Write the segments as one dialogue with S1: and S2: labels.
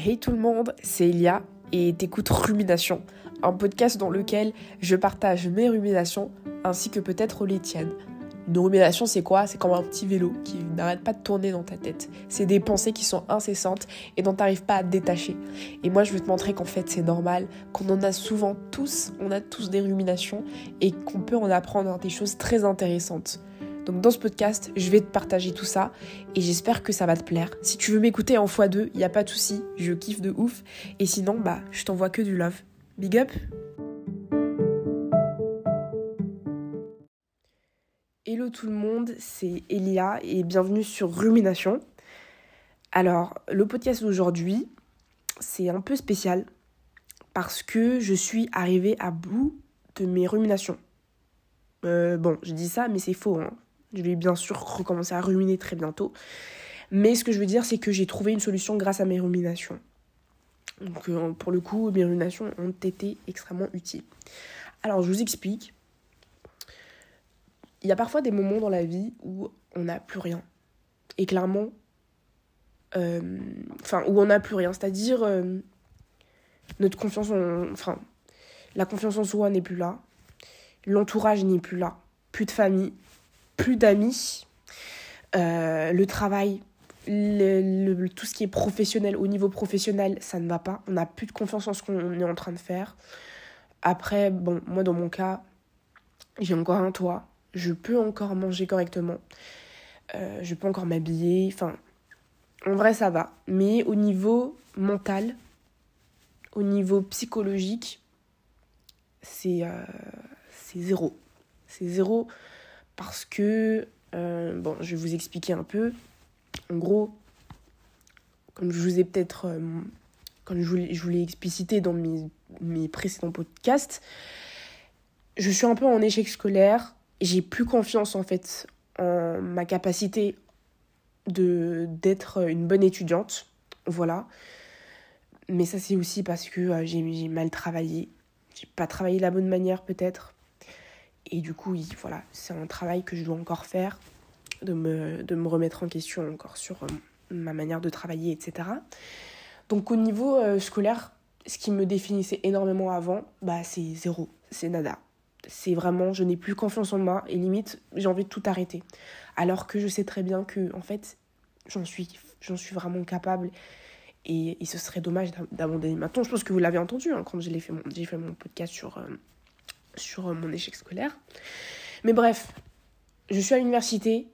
S1: Hey tout le monde, c'est Elia et t'écoutes Rumination, un podcast dans lequel je partage mes ruminations ainsi que peut-être les tiennes. Une rumination, c'est quoi? C'est comme un petit vélo qui n'arrête pas de tourner dans ta tête. C'est des pensées qui sont incessantes et dont t'arrives pas à te détacher. Et moi, je veux te montrer qu'en fait, c'est normal, qu'on en a souvent tous, on a tous des ruminations et qu'on peut en apprendre des choses très intéressantes. Donc dans ce podcast, je vais te partager tout ça et j'espère que ça va te plaire. Si tu veux m'écouter en x2, il n'y a pas de souci, je kiffe de ouf. Et sinon, bah, je t'envoie que du love. Big up Hello tout le monde, c'est Elia et bienvenue sur Rumination. Alors, le podcast d'aujourd'hui, c'est un peu spécial parce que je suis arrivée à bout de mes ruminations. Euh, bon, je dis ça, mais c'est faux. Hein. Je vais bien sûr recommencer à ruminer très bientôt. Mais ce que je veux dire, c'est que j'ai trouvé une solution grâce à mes ruminations. Donc, euh, pour le coup, mes ruminations ont été extrêmement utiles. Alors, je vous explique. Il y a parfois des moments dans la vie où on n'a plus rien. Et clairement, euh, enfin, où on n'a plus rien. C'est-à-dire, euh, notre confiance en. Enfin, la confiance en soi n'est plus là. L'entourage n'est plus là. Plus de famille, plus d'amis, euh, le travail, tout ce qui est professionnel, au niveau professionnel, ça ne va pas. On n'a plus de confiance en ce qu'on est en train de faire. Après, bon, moi dans mon cas, j'ai encore un toit. Je peux encore manger correctement. Euh, je peux encore m'habiller. Enfin, en vrai, ça va. Mais au niveau mental, au niveau psychologique, c'est euh, zéro. C'est zéro parce que, euh, bon, je vais vous expliquer un peu. En gros, comme je vous ai peut-être, euh, comme je vous, l'ai explicité dans mes, mes précédents podcasts, je suis un peu en échec scolaire. J'ai plus confiance en fait en ma capacité d'être une bonne étudiante. Voilà. Mais ça c'est aussi parce que euh, j'ai mal travaillé. J'ai pas travaillé de la bonne manière peut-être. Et du coup, voilà, c'est un travail que je dois encore faire, de me, de me remettre en question encore sur euh, ma manière de travailler, etc. Donc au niveau euh, scolaire, ce qui me définissait énormément avant, bah, c'est zéro, c'est nada. C'est vraiment, je n'ai plus confiance en moi et limite, j'ai envie de tout arrêter. Alors que je sais très bien que, en fait, j'en suis, suis vraiment capable et, ce serait dommage d'abandonner maintenant. Je pense que vous l'avez entendu hein, quand j'ai fait, mon, fait mon podcast sur, euh, sur euh, mon échec scolaire. Mais bref, je suis à l'université,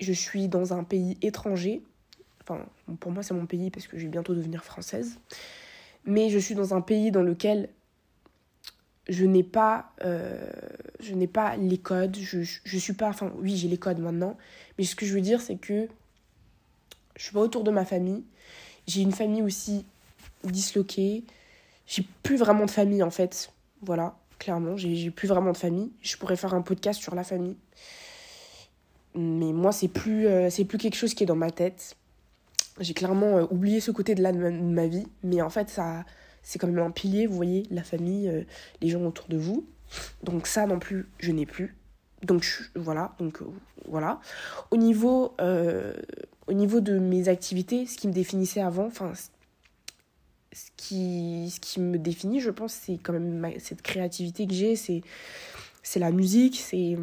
S1: je suis dans un pays étranger. Enfin, pour moi, c'est mon pays parce que je vais bientôt devenir française. Mais je suis dans un pays dans lequel je n'ai pas, euh, je n'ai pas les codes. Je, je, suis pas, enfin, oui, j'ai les codes maintenant. Mais ce que je veux dire, c'est que je suis pas autour de ma famille. J'ai une famille aussi disloquée. J'ai plus vraiment de famille en fait. Voilà clairement. J'ai plus vraiment de famille. Je pourrais faire un podcast sur la famille. Mais moi, c'est plus, euh, plus quelque chose qui est dans ma tête. J'ai clairement euh, oublié ce côté de là de ma, vie. Mais en fait, ça c'est quand même un pilier, vous voyez, la famille, euh, les gens autour de vous. Donc ça non plus, je n'ai plus. Donc voilà, donc voilà. Au niveau, au niveau de mes activités, ce qui me définissait avant, enfin ce qui, ce qui me définit, je pense, c'est quand même cette créativité que j'ai, c'est, c'est la musique, c'est,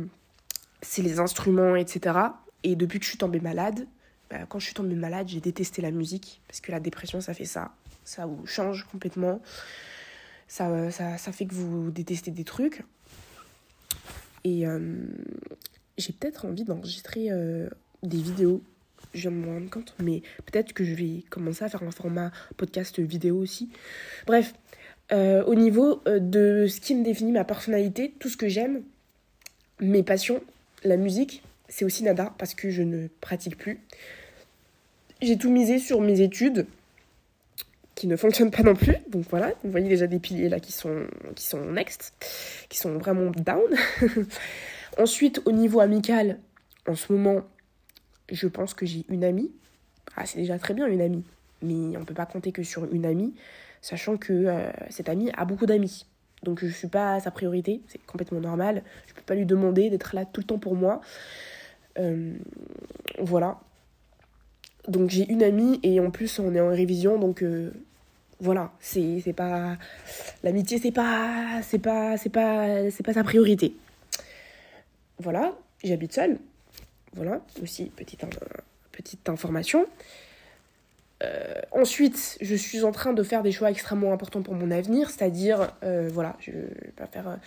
S1: c'est les instruments, etc. Et depuis que je suis tombée malade, bah, quand je suis tombée malade, j'ai détesté la musique, parce que la dépression, ça fait ça. Ça vous change complètement. Ça, ça, ça fait que vous détestez des trucs. Et euh, j'ai peut-être envie d'enregistrer euh, des vidéos je me rendre compte, mais peut-être que je vais commencer à faire un format podcast vidéo aussi. Bref, euh, au niveau euh, de ce qui me définit ma personnalité, tout ce que j'aime, mes passions, la musique, c'est aussi nada parce que je ne pratique plus. J'ai tout misé sur mes études qui ne fonctionnent pas non plus. Donc voilà, vous voyez déjà des piliers là qui sont, qui sont next, qui sont vraiment down. Ensuite, au niveau amical, en ce moment, je pense que j'ai une amie. Ah, c'est déjà très bien une amie. Mais on ne peut pas compter que sur une amie, sachant que euh, cette amie a beaucoup d'amis. Donc je ne suis pas sa priorité, c'est complètement normal. Je ne peux pas lui demander d'être là tout le temps pour moi. Euh, voilà. Donc j'ai une amie et en plus on est en révision donc euh, voilà, c'est pas l'amitié c'est pas c'est pas c'est pas c'est pas sa priorité. Voilà, j'habite seule. Voilà, aussi petite information. Euh, ensuite, je suis en train de faire des choix extrêmement importants pour mon avenir, c'est-à-dire, euh, voilà, je vais faire,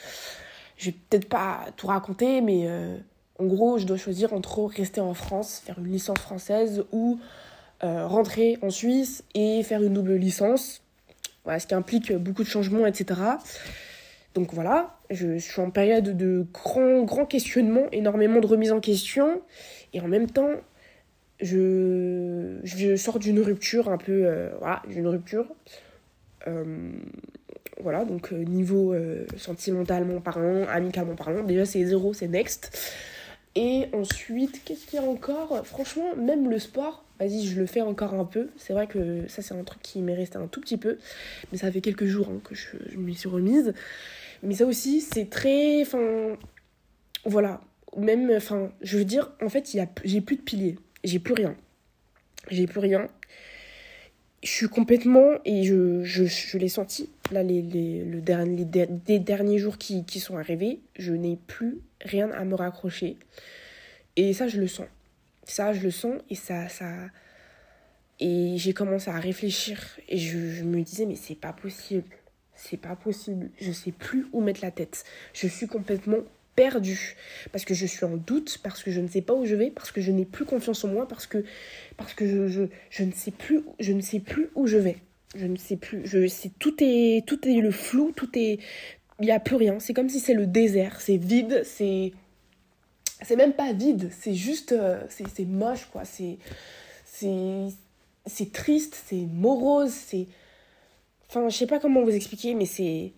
S1: je vais peut-être pas tout raconter, mais en gros, je dois choisir entre rester en France, faire une licence française ou euh, rentrer en Suisse et faire une double licence. Voilà, ce qui implique beaucoup de changements, etc. Donc voilà, je suis en période de grand, grand questionnement, énormément de remise en question. Et en même temps, je, je sors d'une rupture un peu... Euh, voilà, d'une rupture. Euh, voilà, donc niveau sentimentalement parlant, amicalement parlant, déjà c'est zéro, c'est next. Et ensuite, qu'est-ce qu'il y a encore? Franchement, même le sport, vas-y, je le fais encore un peu. C'est vrai que ça, c'est un truc qui m'est resté un tout petit peu. Mais ça fait quelques jours hein, que je, je m'y suis remise. Mais ça aussi, c'est très. Enfin. Voilà. Même. Enfin, je veux dire, en fait, j'ai plus de piliers. J'ai plus rien. J'ai plus rien. Je suis complètement. Et je, je, je l'ai senti. Là, les, les, le les, derniers jours qui, qui sont arrivés, je n'ai plus rien à me raccrocher. Et ça, je le sens. Ça, je le sens et ça... ça... Et j'ai commencé à réfléchir et je, me disais, mais c'est pas possible. C'est pas possible. Je sais plus où mettre la tête. Je suis complètement perdue parce que je suis en doute, parce que je ne sais pas où je vais, parce que je n'ai plus confiance en moi, parce que, parce que je, je, je, ne sais plus, je ne sais plus où je vais. Je ne sais plus. Je tout, est, tout est le flou, tout est, il n'y a plus rien. C'est comme si c'est le désert, c'est vide, c'est. C'est même pas vide, c'est juste. Euh, c'est moche, quoi. C'est. C'est triste, c'est morose, c'est. Enfin, je sais pas comment vous expliquer, mais c'est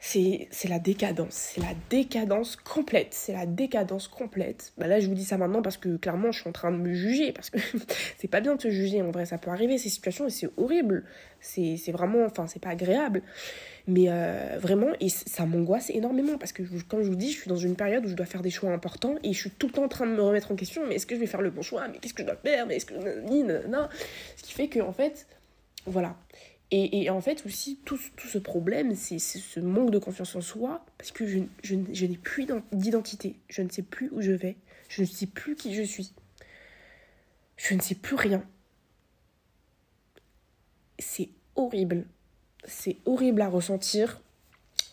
S1: c'est la décadence. C'est la décadence complète. C'est la décadence complète. Bah là, je vous dis ça maintenant parce que clairement, je suis en train de me juger. Parce que c'est pas bien de se juger. En vrai, ça peut arriver ces situations et c'est horrible. C'est vraiment. Enfin, c'est pas agréable. Mais euh, vraiment, et ça m'angoisse énormément parce que, comme je vous dis, je suis dans une période où je dois faire des choix importants et je suis tout le temps en train de me remettre en question. Mais est-ce que je vais faire le bon choix? Mais qu'est-ce que je dois faire? Mais est-ce que. Non. Ce qui fait que, en fait, voilà. Et, en fait, aussi, tout, ce problème, c'est ce manque de confiance en soi, parce que je, n'ai plus d'identité. Je ne sais plus où je vais. Je ne sais plus qui je suis. Je ne sais plus rien. C'est horrible. C'est horrible à ressentir,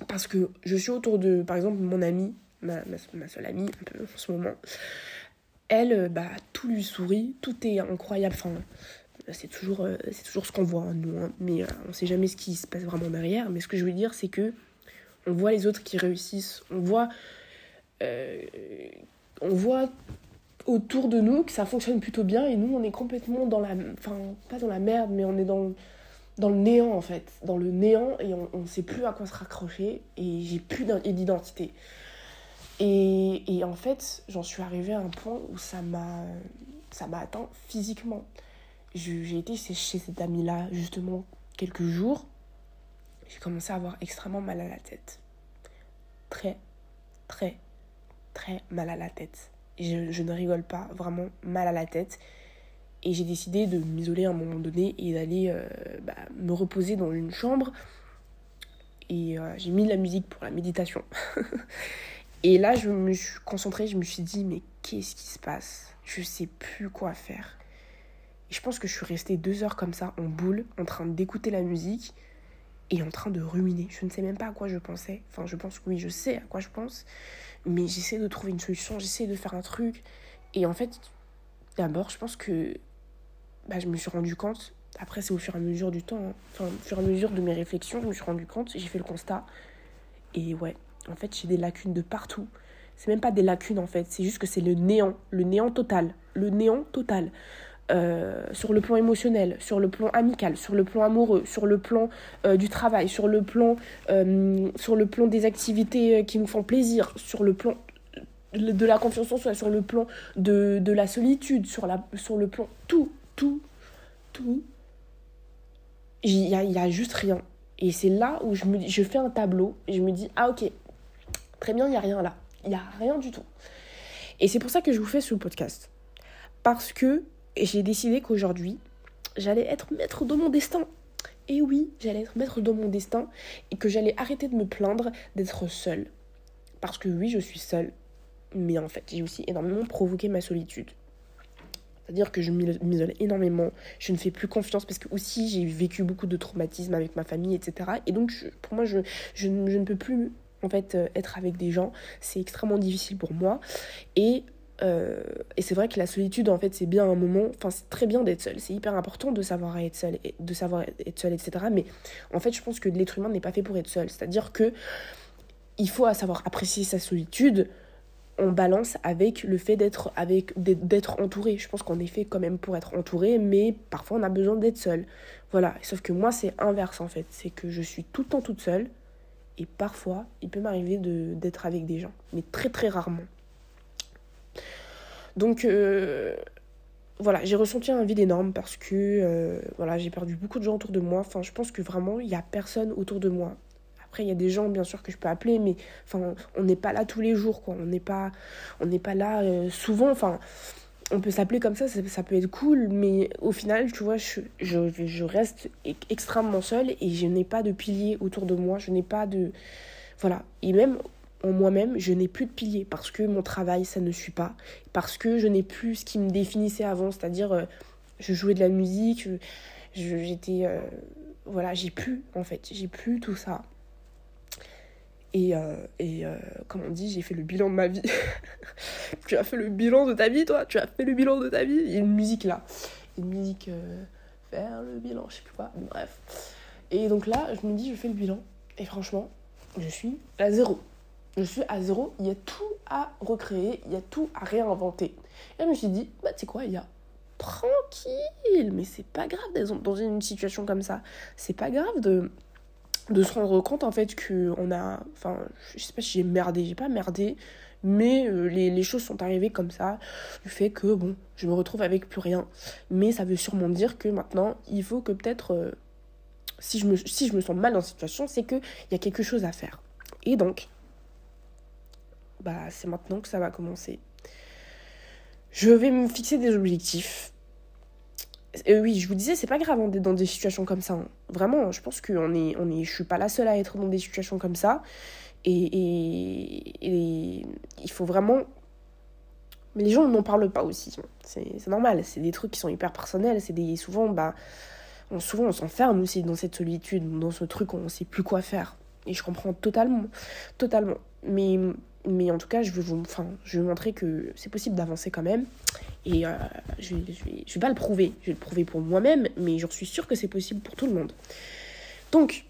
S1: parce que je suis autour de, par exemple, mon amie, ma, seule amie, un peu en ce moment. Elle, bah, tout lui sourit, tout est incroyable. C'est toujours, euh, c'est toujours ce qu'on voit, nous, hein. mais euh, on sait jamais ce qui se passe vraiment derrière. Mais ce que je veux dire, c'est que on voit les autres qui réussissent, on voit, euh, on voit autour de nous que ça fonctionne plutôt bien et nous, on est complètement dans la, enfin, pas dans la merde, mais on est dans, dans le néant en fait, dans le néant et on ne sait plus à quoi se raccrocher et j'ai plus d'identité. Et, et en fait, j'en suis arrivée à un point où ça m'a ça m'a atteint physiquement j'ai été chez cette amie-là justement quelques jours. J'ai commencé à avoir extrêmement mal à la tête. Très, très, très mal à la tête. Je, je ne rigole pas, vraiment mal à la tête. Et j'ai décidé de m'isoler à un moment donné et d'aller euh, bah, me reposer dans une chambre. Et euh, j'ai mis de la musique pour la méditation. et là, je me suis concentrée, je me suis dit, mais qu'est-ce qui se passe? Je sais plus quoi faire je pense que je suis restée deux heures comme ça, en boule, en train d'écouter la musique et en train de ruminer. Je ne sais même pas à quoi je pensais. Enfin, je pense oui, je sais à quoi je pense. Mais j'essaie de trouver une solution, j'essaie de faire un truc. Et en fait, d'abord, je pense que bah, je me suis rendu compte. Après, c'est au fur et à mesure du temps, hein. enfin, au fur et à mesure de mes réflexions, je me suis rendu compte, j'ai fait le constat. Et ouais, en fait, j'ai des lacunes de partout. C'est même pas des lacunes en fait, c'est juste que c'est le néant, le néant total. Le néant total. Euh, sur le plan émotionnel, sur le plan amical, sur le plan amoureux, sur le plan euh, du travail, sur le plan, euh, sur le plan des activités qui nous font plaisir, sur le plan de la confiance en soi, sur le plan de, de la solitude, sur, la, sur le plan tout, tout, tout. Il y a, y a juste rien. Et c'est là où je, me, je fais un tableau et je me dis, ah ok, très bien, il n'y a rien là. Il n'y a rien du tout. Et c'est pour ça que je vous fais ce podcast. Parce que j'ai décidé qu'aujourd'hui, j'allais être maître de mon destin. Et oui, j'allais être maître de mon destin et que j'allais arrêter de me plaindre d'être seule. Parce que oui, je suis seule, mais en fait, j'ai aussi énormément provoqué ma solitude. C'est-à-dire que je m'isole énormément, je ne fais plus confiance parce que aussi j'ai vécu beaucoup de traumatismes avec ma famille, etc. Et donc pour moi, je, je, ne peux plus en fait euh, être avec des gens. C'est extrêmement difficile pour moi. Et euh, et c'est vrai que la solitude, en fait, c'est bien un moment. Enfin, c'est très bien d'être seul. C'est hyper important de savoir être seul, de savoir être seul, etc. Mais en fait, je pense que l'être humain n'est pas fait pour être seul. C'est-à-dire que il faut savoir apprécier sa solitude en balance avec le fait d'être avec d'être entouré. Je pense qu'on est fait quand même pour être entouré, mais parfois on a besoin d'être seul. Voilà. Sauf que moi, c'est inverse en fait. C'est que je suis tout le temps toute seule. Et parfois, il peut m'arriver d'être avec des gens, mais très très rarement. Donc euh, voilà, j'ai ressenti un vide énorme parce que euh, voilà, j'ai perdu beaucoup de gens autour de moi. Enfin, je pense que vraiment, il n'y a personne autour de moi. Après, il y a des gens, bien sûr, que je peux appeler, mais enfin, on n'est pas là tous les jours, quoi. On n'est pas, on n'est pas là euh, souvent. Enfin, on peut s'appeler comme ça, ça, peut être cool, mais au final, tu vois, je, je, je reste extrêmement seule et je n'ai pas de pilier autour de moi. Je n'ai pas de. Voilà. Et même en moi-même, je n'ai plus de piliers parce que mon travail, ça ne suit pas, parce que je n'ai plus ce qui me définissait avant, c'est-à-dire euh, je jouais de la musique, j'étais... Euh, voilà, j'ai plus, en fait, j'ai plus tout ça. Et, euh, et comme on dit, j'ai fait le bilan de ma vie. tu as fait le bilan de ta vie, toi? Tu as fait le bilan de ta vie? Il y a une musique là. Une musique... faire le bilan, je sais plus quoi. Bref. Et donc là, je me dis, je fais le bilan. Et franchement, je suis à zéro je suis à zéro, il y a tout à recréer, il y a tout à réinventer. Et je me suis dit, bah tu sais quoi, il y a tranquille, mais c'est pas grave d'être dans une situation comme ça. C'est pas grave de, de se rendre compte en fait que on a, enfin, je sais pas si j'ai merdé, j'ai pas merdé, mais euh, les, les, choses sont arrivées comme ça, du fait que bon, je me retrouve avec plus rien. Mais ça veut sûrement dire que maintenant, il faut que peut-être, euh, si, je me, si je me sens mal dans cette situation, c'est qu'il y a quelque chose à faire. Et donc, bah, c'est maintenant que ça va commencer. Je vais me fixer des objectifs. Et oui, je vous disais, c'est pas grave d'être dans des situations comme ça. Hein. Vraiment, je pense que on est, on est, je suis pas la seule à être dans des situations comme ça. Et, et, il faut vraiment. Mais les gens n'en parlent pas aussi. C'est normal, c'est des trucs qui sont hyper personnels. C'est des. Souvent, bah. On, souvent, on s'enferme aussi dans cette solitude, dans ce truc où on sait plus quoi faire. Et je comprends totalement. Totalement. Mais mais en tout cas, je vais vous, enfin, je vais montrer que c'est possible d'avancer quand même. Et euh, je, je, vais, pas le prouver, je vais le prouver pour moi-même, mais je suis sûre que c'est possible pour tout le monde. Donc,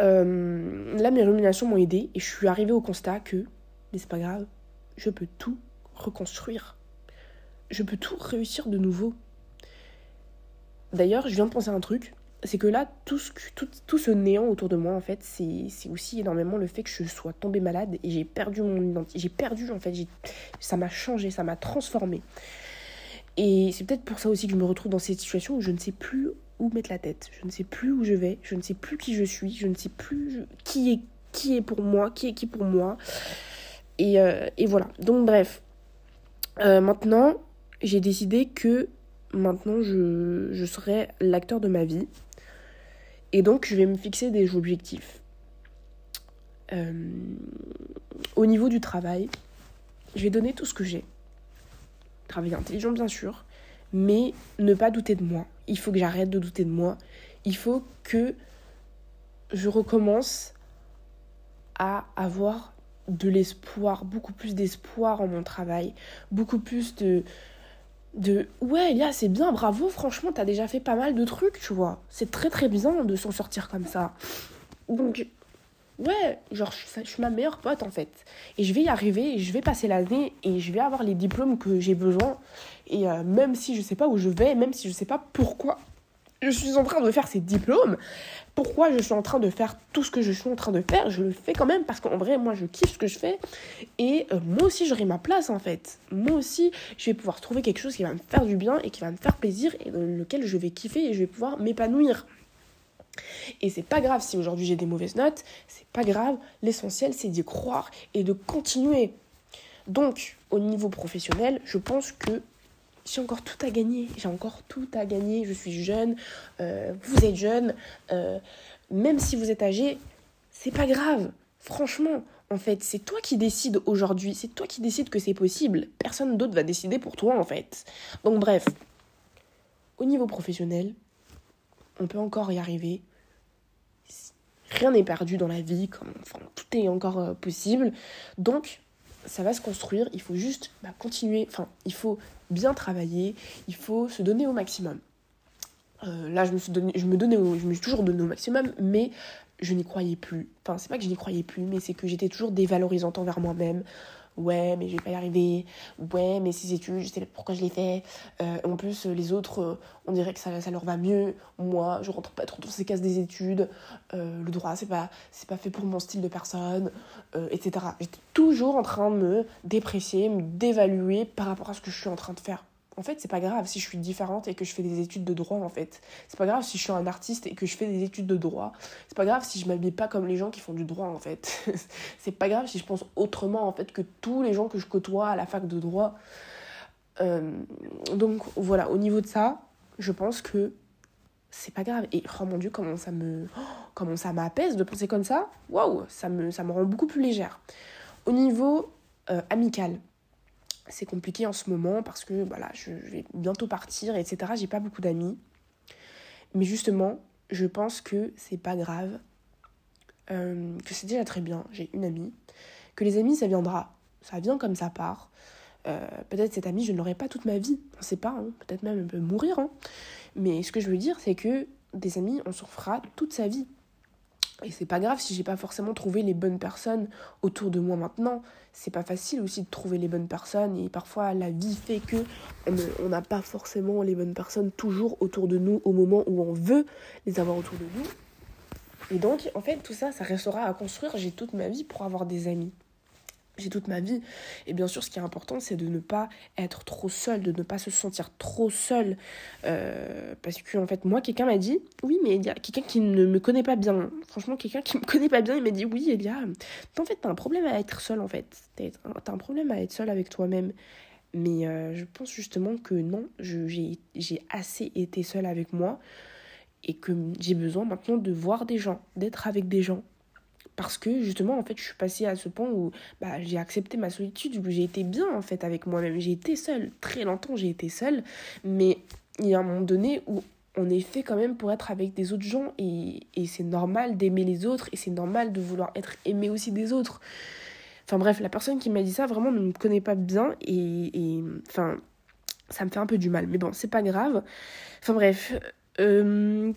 S1: euh, là, mes ruminations m'ont aidé et je suis arrivée au constat que, mais c'est pas grave, je peux tout reconstruire. Je peux tout réussir de nouveau. D'ailleurs, je viens de penser à un truc c'est que là, tout ce, tout, tout, ce néant autour de moi, en fait, c'est aussi énormément le fait que je sois tombée malade et j'ai perdu mon identité. J'ai perdu, en fait, ça m'a changé, ça m'a transformé. Et c'est peut-être pour ça aussi que je me retrouve dans cette situation où je ne sais plus où mettre la tête. Je ne sais plus où je vais, je ne sais plus qui je suis, je ne sais plus qui est qui est pour moi, qui est qui pour moi. Et, euh, et voilà. Donc bref. Euh, maintenant, j'ai décidé que maintenant je, je serai l'acteur de ma vie. Et donc, je vais me fixer des objectifs. Euh, au niveau du travail, je vais donner tout ce que j'ai. Travailler intelligent, bien sûr, mais ne pas douter de moi. Il faut que j'arrête de douter de moi. Il faut que je recommence à avoir de l'espoir, beaucoup plus d'espoir en mon travail, beaucoup plus de, de ouais là c'est bien bravo franchement t'as déjà fait pas mal de trucs tu vois. C'est très très bien de s'en sortir comme ça. Donc ouais genre je, suis ma meilleure pote en fait. Et je vais y arriver et je vais passer l'année et je vais avoir les diplômes que j'ai besoin. Et euh, même si je sais pas où je vais même si je sais pas pourquoi je suis en train de faire ces diplômes. Pourquoi je suis en train de faire tout ce que je suis en train de faire? Je le fais quand même parce qu'en vrai, moi, je kiffe ce que je fais. Et euh, moi aussi, j'aurai ma place, en fait. Moi aussi, je vais pouvoir trouver quelque chose qui va me faire du bien et qui va me faire plaisir et dans lequel je vais kiffer et je vais pouvoir m'épanouir. Et c'est pas grave si aujourd'hui j'ai des mauvaises notes, c'est pas grave. L'essentiel, c'est d'y croire et de continuer. Donc, au niveau professionnel, je pense que j'ai encore tout à gagner. J'ai encore tout à gagner. Je suis jeune, euh, vous êtes jeune. Euh, même si vous êtes âgé, c'est pas grave. Franchement, en fait, c'est toi qui décides aujourd'hui. C'est toi qui décides que c'est possible. Personne d'autre va décider pour toi, en fait. Donc, bref. Au niveau professionnel, on peut encore y arriver. Rien n'est perdu dans la vie. Comme, tout est encore euh, possible. Donc, ça va se construire. Il faut juste bah, continuer. Enfin, il faut bien travailler. Il faut se donner au maximum. Euh, là, je me, suis je, me donnais je me toujours donné au maximum, mais je n'y croyais plus. Enfin, c'est pas que je n'y croyais plus, mais c'est que j'étais toujours dévalorisante envers moi-même. Ouais, mais je vais pas y arriver. Ouais, mais ces études, je sais pourquoi je les fais. Euh, en plus, les autres, euh, on dirait que ça, ça, leur va mieux. Moi, je rentre pas trop dans ces cases des études. le droit, c'est pas, c'est pas fait pour mon style de personne, etc. J'étais toujours en train de me déprécier, me dévaluer par rapport à ce que je suis en train de faire en fait, c'est pas grave si je suis différente et que je fais des études de droit, en fait. C'est pas grave si je suis un artiste et que je fais des études de droit. C'est pas grave si je m'habille pas comme les gens qui font du droit, en fait. c'est pas grave si je pense autrement, en fait, que tous les gens que je côtoie à la fac de droit. Euh, donc, voilà, au niveau de ça, je pense que c'est pas grave. Et oh mon dieu, comment ça me. comment ça m'apaise de penser comme ça. Waouh, ça me, ça me rend beaucoup plus légère. Au niveau euh, amical c'est compliqué en ce moment parce que voilà, je, vais bientôt partir, etc. J'ai pas beaucoup d'amis. Mais justement, je pense que c'est pas grave, euh, que c'est déjà très bien. J'ai une amie, que les amis, ça viendra. Ça vient comme ça part. Euh, peut-être cette amie, je ne l'aurai pas toute ma vie. On sait pas, hein. peut-être même elle peut mourir. Hein. Mais ce que je veux dire, c'est que des amis, on se fera toute sa vie. Et c'est pas grave si j'ai pas forcément trouvé les bonnes personnes autour de moi maintenant. C'est pas facile aussi de trouver les bonnes personnes et parfois la vie fait que on n'a pas forcément les bonnes personnes toujours autour de nous au moment où on veut les avoir autour de nous. Et donc, en fait, tout ça, ça restera à construire. J'ai toute ma vie pour avoir des amis j'ai toute ma vie. Et bien sûr, ce qui est important, c'est de ne pas être trop seul, de ne pas se sentir trop seul. Euh, parce que, en fait, moi, quelqu'un m'a dit, oui, mais il y a quelqu'un qui ne me connaît pas bien. Franchement, quelqu'un qui me connaît pas bien, il m'a dit, oui, Elia, en fait, t'as un problème à être seul, en fait. T'as un problème à être seul avec toi-même. Mais euh, je pense justement que non, j'ai assez été seule avec moi et que j'ai besoin maintenant de voir des gens, d'être avec des gens parce que justement en fait je suis passée à ce point où bah, j'ai accepté ma solitude où j'ai été bien en fait avec moi-même. J'ai été seule très longtemps j'ai été seule mais il y a un moment donné où on est fait quand même pour être avec des autres gens et, et c'est normal d'aimer les autres et c'est normal de vouloir être aimé aussi des autres. Enfin bref la personne qui m'a dit ça vraiment ne me connaît pas bien et, et enfin ça me fait un peu du mal. Mais bon c'est pas grave. Enfin bref euh...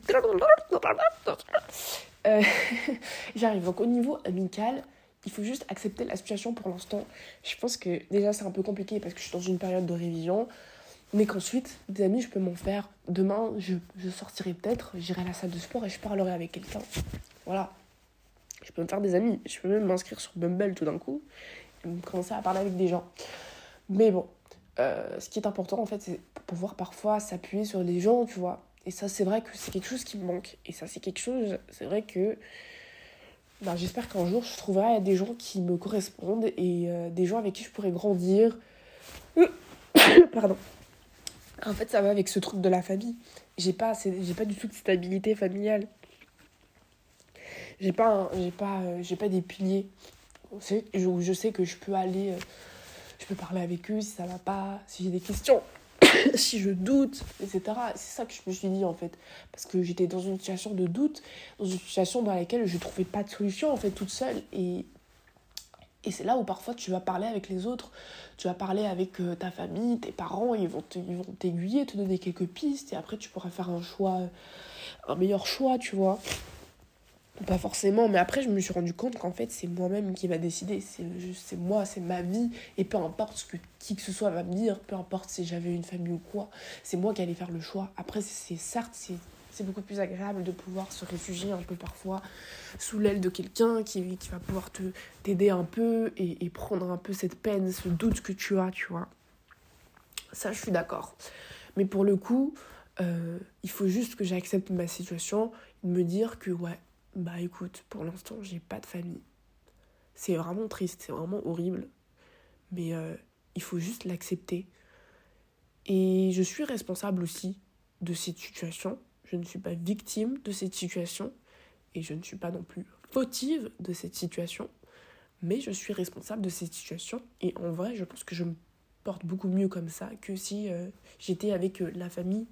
S1: Euh, j'arrive. Donc au niveau amical, il faut juste accepter la situation pour l'instant. Je pense que déjà c'est un peu compliqué parce que je suis dans une période de révision. Mais qu'ensuite, des amis, je peux m'en faire. Demain, je, je sortirai peut-être, j'irai à la salle de sport et je parlerai avec quelqu'un. Voilà. Je peux me faire des amis. Je peux même m'inscrire sur Bumble tout d'un coup et commencer à parler avec des gens. Mais bon, euh, ce qui est important en fait, c'est pouvoir parfois s'appuyer sur des gens, tu vois. Et ça, c'est vrai que c'est quelque chose qui me manque. Et ça, c'est quelque chose, c'est vrai que ben, j'espère qu'un jour, je trouverai des gens qui me correspondent et euh, des gens avec qui je pourrais grandir. Pardon. En fait, ça va avec ce truc de la famille. J'ai pas, pas du tout de stabilité familiale. J'ai pas, pas, euh, pas des piliers. Je, je sais que je peux aller, euh, je peux parler avec eux si ça va pas, si j'ai des questions. si je doute, etc. C'est ça que je me suis dit en fait. Parce que j'étais dans une situation de doute, dans une situation dans laquelle je ne trouvais pas de solution en fait toute seule. Et, et c'est là où parfois tu vas parler avec les autres, tu vas parler avec euh, ta famille, tes parents, ils vont t'aiguiller, te, te donner quelques pistes et après tu pourras faire un choix, un meilleur choix, tu vois. Pas forcément, mais après je me suis rendu compte qu'en fait c'est moi-même qui va décider, c'est moi, c'est ma vie, et peu importe ce que qui que ce soit va me dire, peu importe si j'avais une famille ou quoi, c'est moi qui allais faire le choix. Après c'est certes c'est beaucoup plus agréable de pouvoir se réfugier un peu parfois sous l'aile de quelqu'un qui, qui va pouvoir te t'aider un peu et, et prendre un peu cette peine, ce doute que tu as, tu vois. Ça je suis d'accord. Mais pour le coup, euh, il faut juste que j'accepte ma situation, me dire que ouais, bah écoute, pour l'instant, j'ai pas de famille. C'est vraiment triste, c'est vraiment horrible. Mais euh, il faut juste l'accepter. Et je suis responsable aussi de cette situation. Je ne suis pas victime de cette situation. Et je ne suis pas non plus fautive de cette situation. Mais je suis responsable de cette situation. Et en vrai, je pense que je me porte beaucoup mieux comme ça que si euh, j'étais avec euh, la famille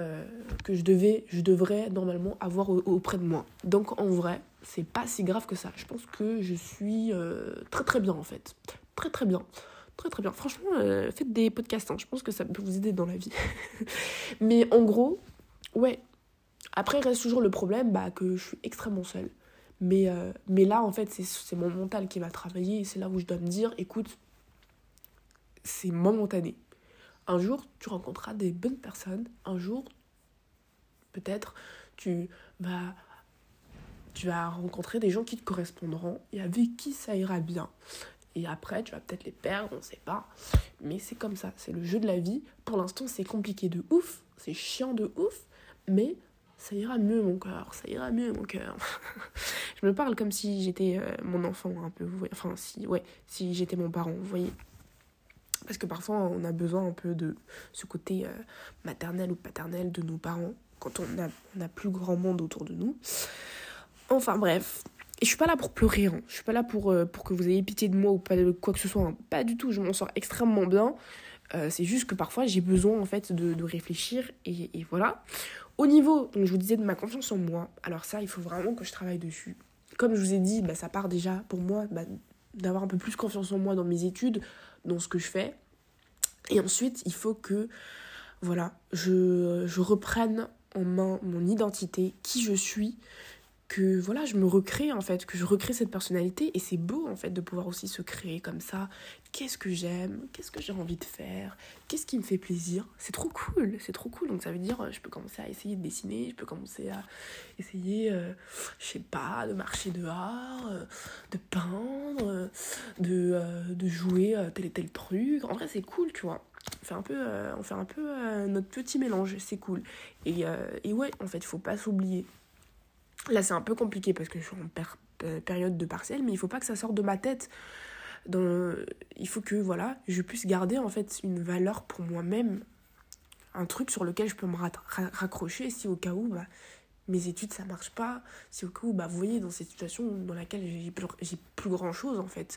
S1: euh, que je devais, je devrais normalement avoir auprès de moi. Donc en vrai, c'est pas si grave que ça. Je pense que je suis très très bien en fait. Très très bien. Très très bien. Franchement, faites des podcasts. Hein. Je pense que ça peut vous aider dans la vie. Mais en gros, ouais. Après, reste toujours le problème bah, que je suis extrêmement seule. Mais, mais là, en fait, c'est mon mental qui va travailler. Et c'est là où je dois me dire, écoute, c'est momentané. Un jour, tu rencontreras des bonnes personnes. Un jour, peut-être, tu vas, tu vas rencontrer des gens qui te correspondront et avec qui ça ira bien. Et après, tu vas peut-être les perdre, on ne sait pas. Mais c'est comme ça, c'est le jeu de la vie. Pour l'instant, c'est compliqué de ouf, c'est chiant de ouf, mais ça ira mieux mon cœur, ça ira mieux mon cœur. je me parle comme si j'étais euh, mon enfant un peu, vous voyez. Enfin, si, ouais, si j'étais mon parent, vous voyez. Parce que parfois, on a besoin un peu de ce côté euh, maternel ou paternel de nos parents quand on a, on a plus grand monde autour de nous. Enfin bref. Et je suis pas là pour pleurer, hein. je suis pas là pour, euh, pour que vous ayez pitié de moi ou pas quoi que ce soit. Hein. Pas du tout, je m'en sors extrêmement bien. Euh, c'est juste que parfois j'ai besoin en fait de, réfléchir et, et, voilà. Au niveau, donc je vous disais, de ma confiance en moi, alors ça, il faut vraiment que je travaille dessus. Comme je vous ai dit, bah, ça part déjà pour moi bah, d'avoir un peu plus confiance en moi dans mes études, dans ce que je fais. Et ensuite, il faut que voilà, je, je reprenne en main mon identité, qui je suis, voilà, je me recrée en fait, que je recrée cette personnalité et c'est beau en fait de pouvoir aussi se créer comme ça. Qu'est-ce que j'aime? Qu'est-ce que j'ai envie de faire? Qu'est-ce qui me fait plaisir? C'est trop cool, c'est trop cool. Donc ça veut dire je peux commencer à essayer de dessiner, je peux commencer à essayer euh, je sais pas, de marcher dehors, euh, de peindre, de, euh, de jouer tel et tel truc. En vrai, c'est cool, tu vois. On fait un peu, on fait un peu notre petit mélange, c'est cool. Et, et ouais, en fait, il faut pas s'oublier Là, c'est un peu compliqué parce que je suis en euh, période de partiel, mais il faut pas que ça sorte de ma tête. Il faut que voilà, je puisse garder en fait une valeur pour moi-même, un truc sur lequel je peux me raccrocher si au cas où bah, mes études ça marche pas, si au cas où bah, vous voyez dans cette situation dans laquelle j'ai plus, plus grand chose en fait,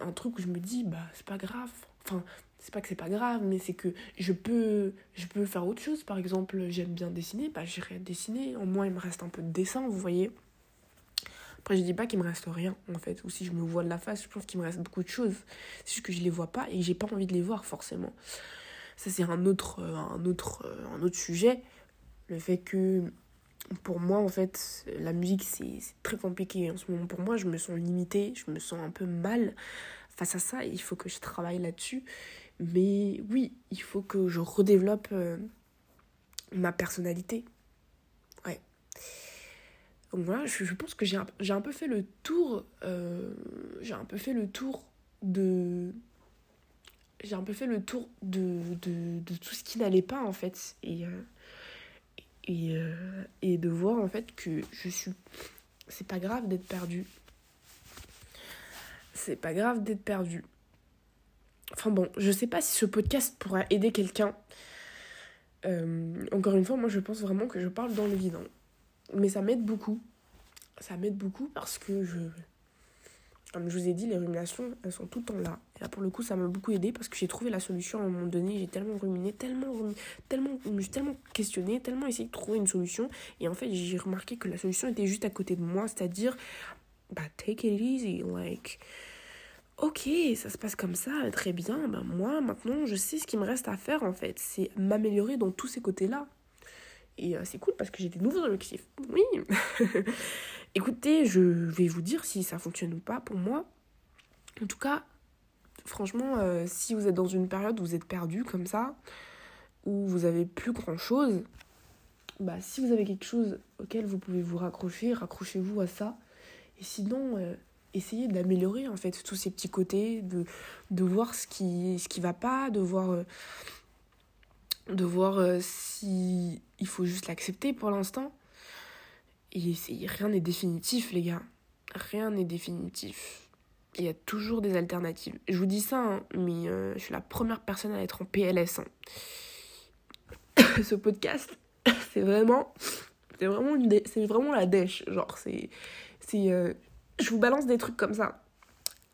S1: un truc où je me dis bah c'est pas grave, enfin c'est pas que c'est pas grave, mais c'est que je peux, je peux faire autre chose. Par exemple, j'aime bien dessiner, bah j'irai dessiner. Au moins, il me reste un peu de dessin, vous voyez. Après, je dis pas qu'il me reste rien, en fait. Ou si je me vois de la face, je pense qu'il me reste beaucoup de choses. C'est juste que je les vois pas et que j'ai pas envie de les voir, forcément. Ça, c'est un autre, un, autre, un autre sujet. Le fait que, pour moi, en fait, la musique, c'est très compliqué. En ce moment, pour moi, je me sens limitée, je me sens un peu mal face à ça. il faut que je travaille là-dessus. Mais oui, il faut que je redéveloppe euh, ma personnalité. Ouais. Donc voilà, je, pense que j'ai un, un, peu fait le tour. Euh, j'ai un peu fait le tour de. J'ai un peu fait le tour de, de, de tout ce qui n'allait pas en fait. Et, euh, et, et de voir en fait que je suis. C'est pas grave d'être perdu. C'est pas grave d'être perdu. Enfin bon, je sais pas si ce podcast pourra aider quelqu'un. Euh, encore une fois, moi je pense vraiment que je parle dans le vide. Hein. Mais ça m'aide beaucoup. Ça m'aide beaucoup parce que je. Comme je vous ai dit, les ruminations, elles sont tout le temps là. Et là, pour le coup, ça m'a beaucoup aidé parce que j'ai trouvé la solution à un moment donné. J'ai tellement ruminé, tellement, tellement, tellement questionné, tellement essayé de trouver une solution. Et en fait, j'ai remarqué que la solution était juste à côté de moi. C'est-à-dire, bah, take it easy. Like, ok, ça se passe comme ça, très bien, ben moi maintenant je sais ce qui me reste à faire en fait, c'est m'améliorer dans tous ces côtés-là. Et euh, c'est cool parce que j'ai des nouveaux objectifs. Oui Écoutez, je vais vous dire si ça fonctionne ou pas pour moi. En tout cas, franchement, euh, si vous êtes dans une période où vous êtes perdu comme ça, où vous avez plus grand chose, bah si vous avez quelque chose auquel vous pouvez vous raccrocher, raccrochez-vous à ça. Et sinon, euh, essayer d'améliorer en fait tous ces petits côtés, de, de voir ce qui ce qui va pas, de voir euh, de voir euh, si il faut juste l'accepter pour l'instant. Et rien n'est définitif les gars. Rien n'est définitif. Il y a toujours des alternatives. Je vous dis ça, hein, mais euh, je suis la première personne à être en PLS. Hein. Ce podcast, c'est vraiment, c'est vraiment, vraiment la dèche. Genre, c'est, euh, je vous balance des trucs comme ça,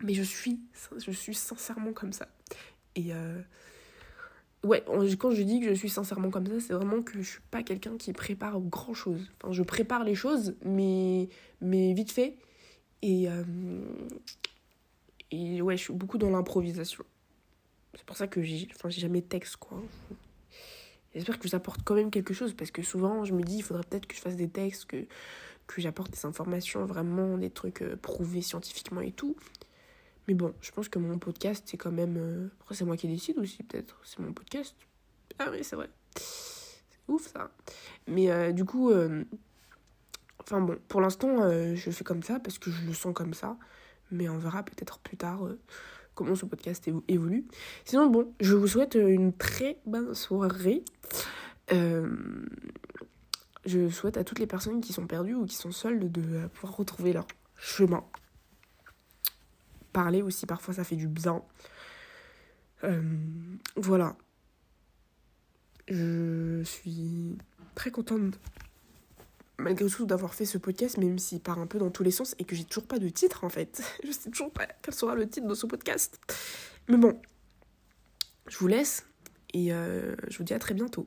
S1: mais je suis, je suis sincèrement comme ça. Et euh, ouais, quand je dis que je suis sincèrement comme ça, c'est vraiment que je suis pas quelqu'un qui prépare grand chose. Enfin, je prépare les choses, mais, mais vite fait. Et, euh, et ouais, je suis beaucoup dans l'improvisation. C'est pour ça que j'ai enfin, jamais de texte, quoi. J'espère que ça apporte quand même quelque chose, parce que souvent, je me dis, il faudrait peut-être que je fasse des textes, que, que j'apporte des informations, vraiment des trucs euh, prouvés scientifiquement et tout. Mais bon, je pense que mon podcast, c'est quand même. Euh, après, c'est moi qui décide aussi, peut-être. C'est mon podcast. Ah oui, c'est vrai. C'est ouf, ça. Mais euh, du coup. Euh, enfin bon, pour l'instant, je fais comme ça parce que je le sens comme ça. Mais on verra peut-être plus tard comment ce podcast évolue. Sinon, bon, je vous souhaite une très bonne soirée. Je souhaite à toutes les personnes qui sont perdues ou qui sont seules de pouvoir retrouver leur chemin parler aussi, parfois ça fait du bien. Euh, voilà. Je suis très contente, malgré tout, d'avoir fait ce podcast, même s'il part un peu dans tous les sens et que j'ai toujours pas de titre en fait. Je sais toujours pas quel sera le titre de ce podcast. Mais bon, je vous laisse et euh, je vous dis à très bientôt.